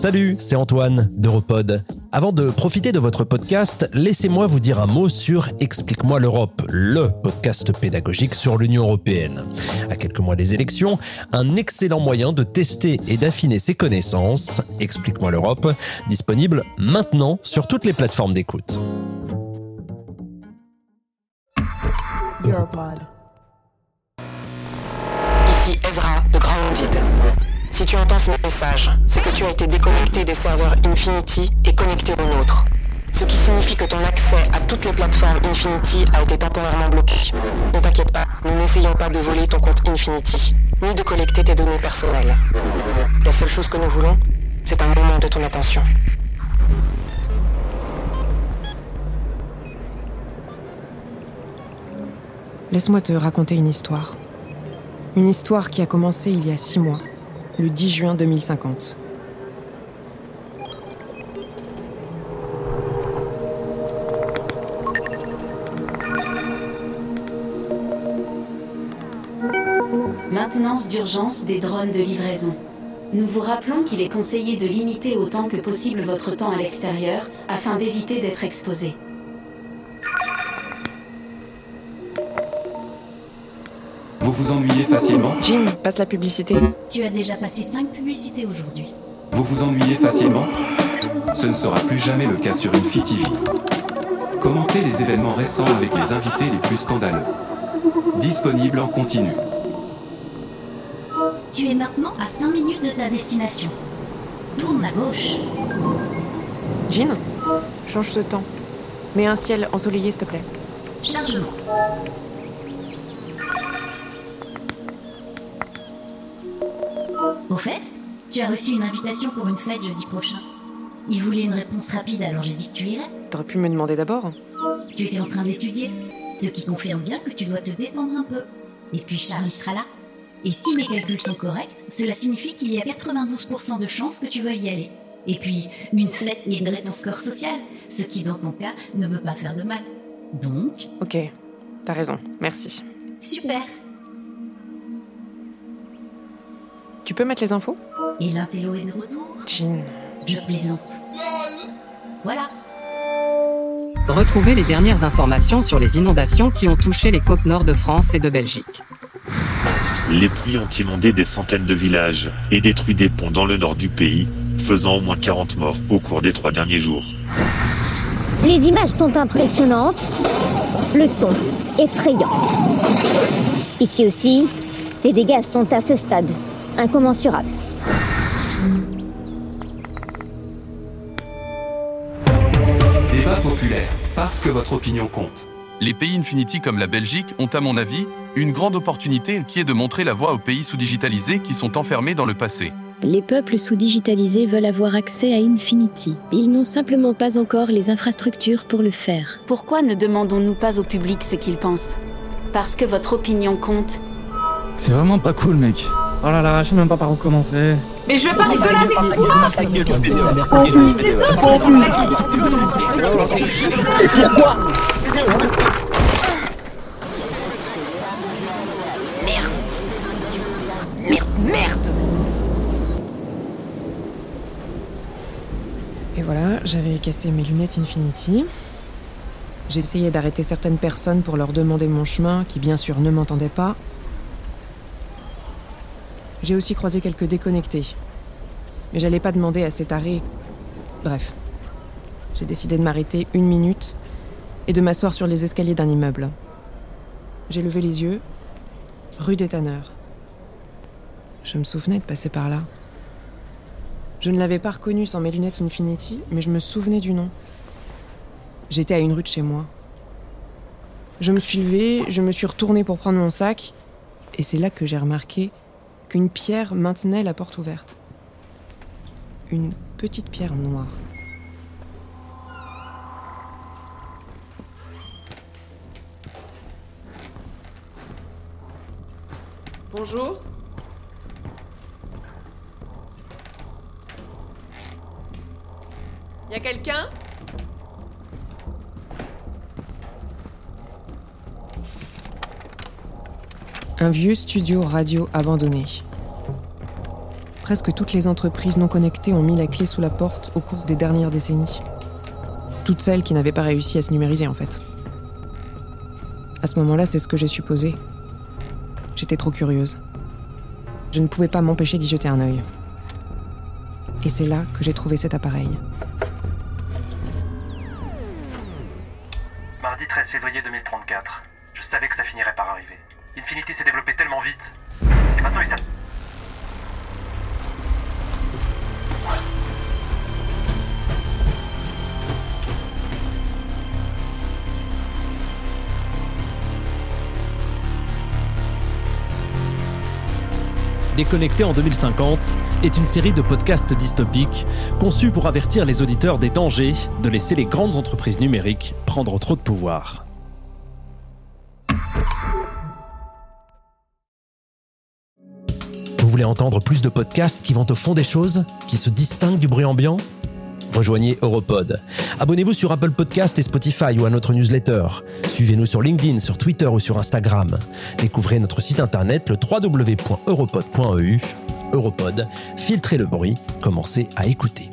Salut, c'est Antoine d'Europod. Avant de profiter de votre podcast, laissez-moi vous dire un mot sur Explique-moi l'Europe, le podcast pédagogique sur l'Union européenne. À quelques mois des élections, un excellent moyen de tester et d'affiner ses connaissances. Explique-moi l'Europe, disponible maintenant sur toutes les plateformes d'écoute. Si tu entends ce message, c'est que tu as été déconnecté des serveurs Infinity et connecté aux nôtres. Ce qui signifie que ton accès à toutes les plateformes Infinity a été temporairement bloqué. Ne t'inquiète pas, nous n'essayons pas de voler ton compte Infinity, ni de collecter tes données personnelles. La seule chose que nous voulons, c'est un moment de ton attention. Laisse-moi te raconter une histoire. Une histoire qui a commencé il y a six mois, le 10 juin 2050. Maintenance d'urgence des drones de livraison. Nous vous rappelons qu'il est conseillé de limiter autant que possible votre temps à l'extérieur afin d'éviter d'être exposé. Vous vous ennuyez facilement Jean, passe la publicité. Tu as déjà passé 5 publicités aujourd'hui. Vous vous ennuyez facilement Ce ne sera plus jamais le cas sur Infi TV. Commentez les événements récents avec les invités les plus scandaleux. Disponible en continu. Tu es maintenant à 5 minutes de ta destination. Tourne à gauche. Jean, change ce temps. Mets un ciel ensoleillé, s'il te plaît. Chargement. Au fait, tu as reçu une invitation pour une fête jeudi prochain. Il voulait une réponse rapide, alors j'ai dit que tu irais. T'aurais pu me demander d'abord. Tu étais en train d'étudier, ce qui confirme bien que tu dois te détendre un peu. Et puis Charlie sera là. Et si mes calculs sont corrects, cela signifie qu'il y a 92% de chances que tu veuilles y aller. Et puis, une fête aiderait ton score social, ce qui dans ton cas ne peut pas faire de mal. Donc, Ok, t'as raison, merci. super. Tu peux mettre les infos? Et l'intello est de retour Jean. Je plaisante. Voilà. Retrouvez les dernières informations sur les inondations qui ont touché les côtes nord de France et de Belgique. Les pluies ont inondé des centaines de villages et détruit des ponts dans le nord du pays, faisant au moins 40 morts au cours des trois derniers jours. Les images sont impressionnantes, le son effrayant. Ici aussi, les dégâts sont à ce stade incommensurables. Débat populaire. Parce que votre opinion compte. Les pays Infinity comme la Belgique ont, à mon avis, une grande opportunité qui est de montrer la voie aux pays sous-digitalisés qui sont enfermés dans le passé. Les peuples sous-digitalisés veulent avoir accès à Infinity. Ils n'ont simplement pas encore les infrastructures pour le faire. Pourquoi ne demandons-nous pas au public ce qu'il pense? Parce que votre opinion compte. C'est vraiment pas cool, mec. Oh là là, je sais même pas par où commencer. Mais je veux pas rigoler avec vous Et pourquoi Merde. Merde, merde. Et voilà, j'avais cassé mes lunettes Infinity. J'ai essayé d'arrêter certaines personnes pour leur demander mon chemin, qui bien sûr ne m'entendaient pas. J'ai aussi croisé quelques déconnectés. Mais j'allais pas demander à cet arrêt. Bref. J'ai décidé de m'arrêter une minute et de m'asseoir sur les escaliers d'un immeuble. J'ai levé les yeux. Rue des Tanneurs. Je me souvenais de passer par là. Je ne l'avais pas reconnu sans mes lunettes Infinity, mais je me souvenais du nom. J'étais à une rue de chez moi. Je me suis levée, je me suis retournée pour prendre mon sac, et c'est là que j'ai remarqué qu'une pierre maintenait la porte ouverte. Une petite pierre noire. Bonjour. Y a quelqu'un? Un vieux studio radio abandonné. Presque toutes les entreprises non connectées ont mis la clé sous la porte au cours des dernières décennies. Toutes celles qui n'avaient pas réussi à se numériser en fait. À ce moment-là, c'est ce que j'ai supposé. J'étais trop curieuse. Je ne pouvais pas m'empêcher d'y jeter un œil. Et c'est là que j'ai trouvé cet appareil. Mardi 13 février 2034. Je savais que ça finirait par arriver. Infinity s'est développé tellement vite. Et maintenant il s'est... Déconnecté en 2050 est une série de podcasts dystopiques conçus pour avertir les auditeurs des dangers de laisser les grandes entreprises numériques prendre trop de pouvoir. Entendre plus de podcasts qui vont au fond des choses, qui se distinguent du bruit ambiant Rejoignez Europod. Abonnez-vous sur Apple Podcast et Spotify ou à notre newsletter. Suivez-nous sur LinkedIn, sur Twitter ou sur Instagram. Découvrez notre site internet le www.europod.eu. Europod, filtrez le bruit, commencez à écouter.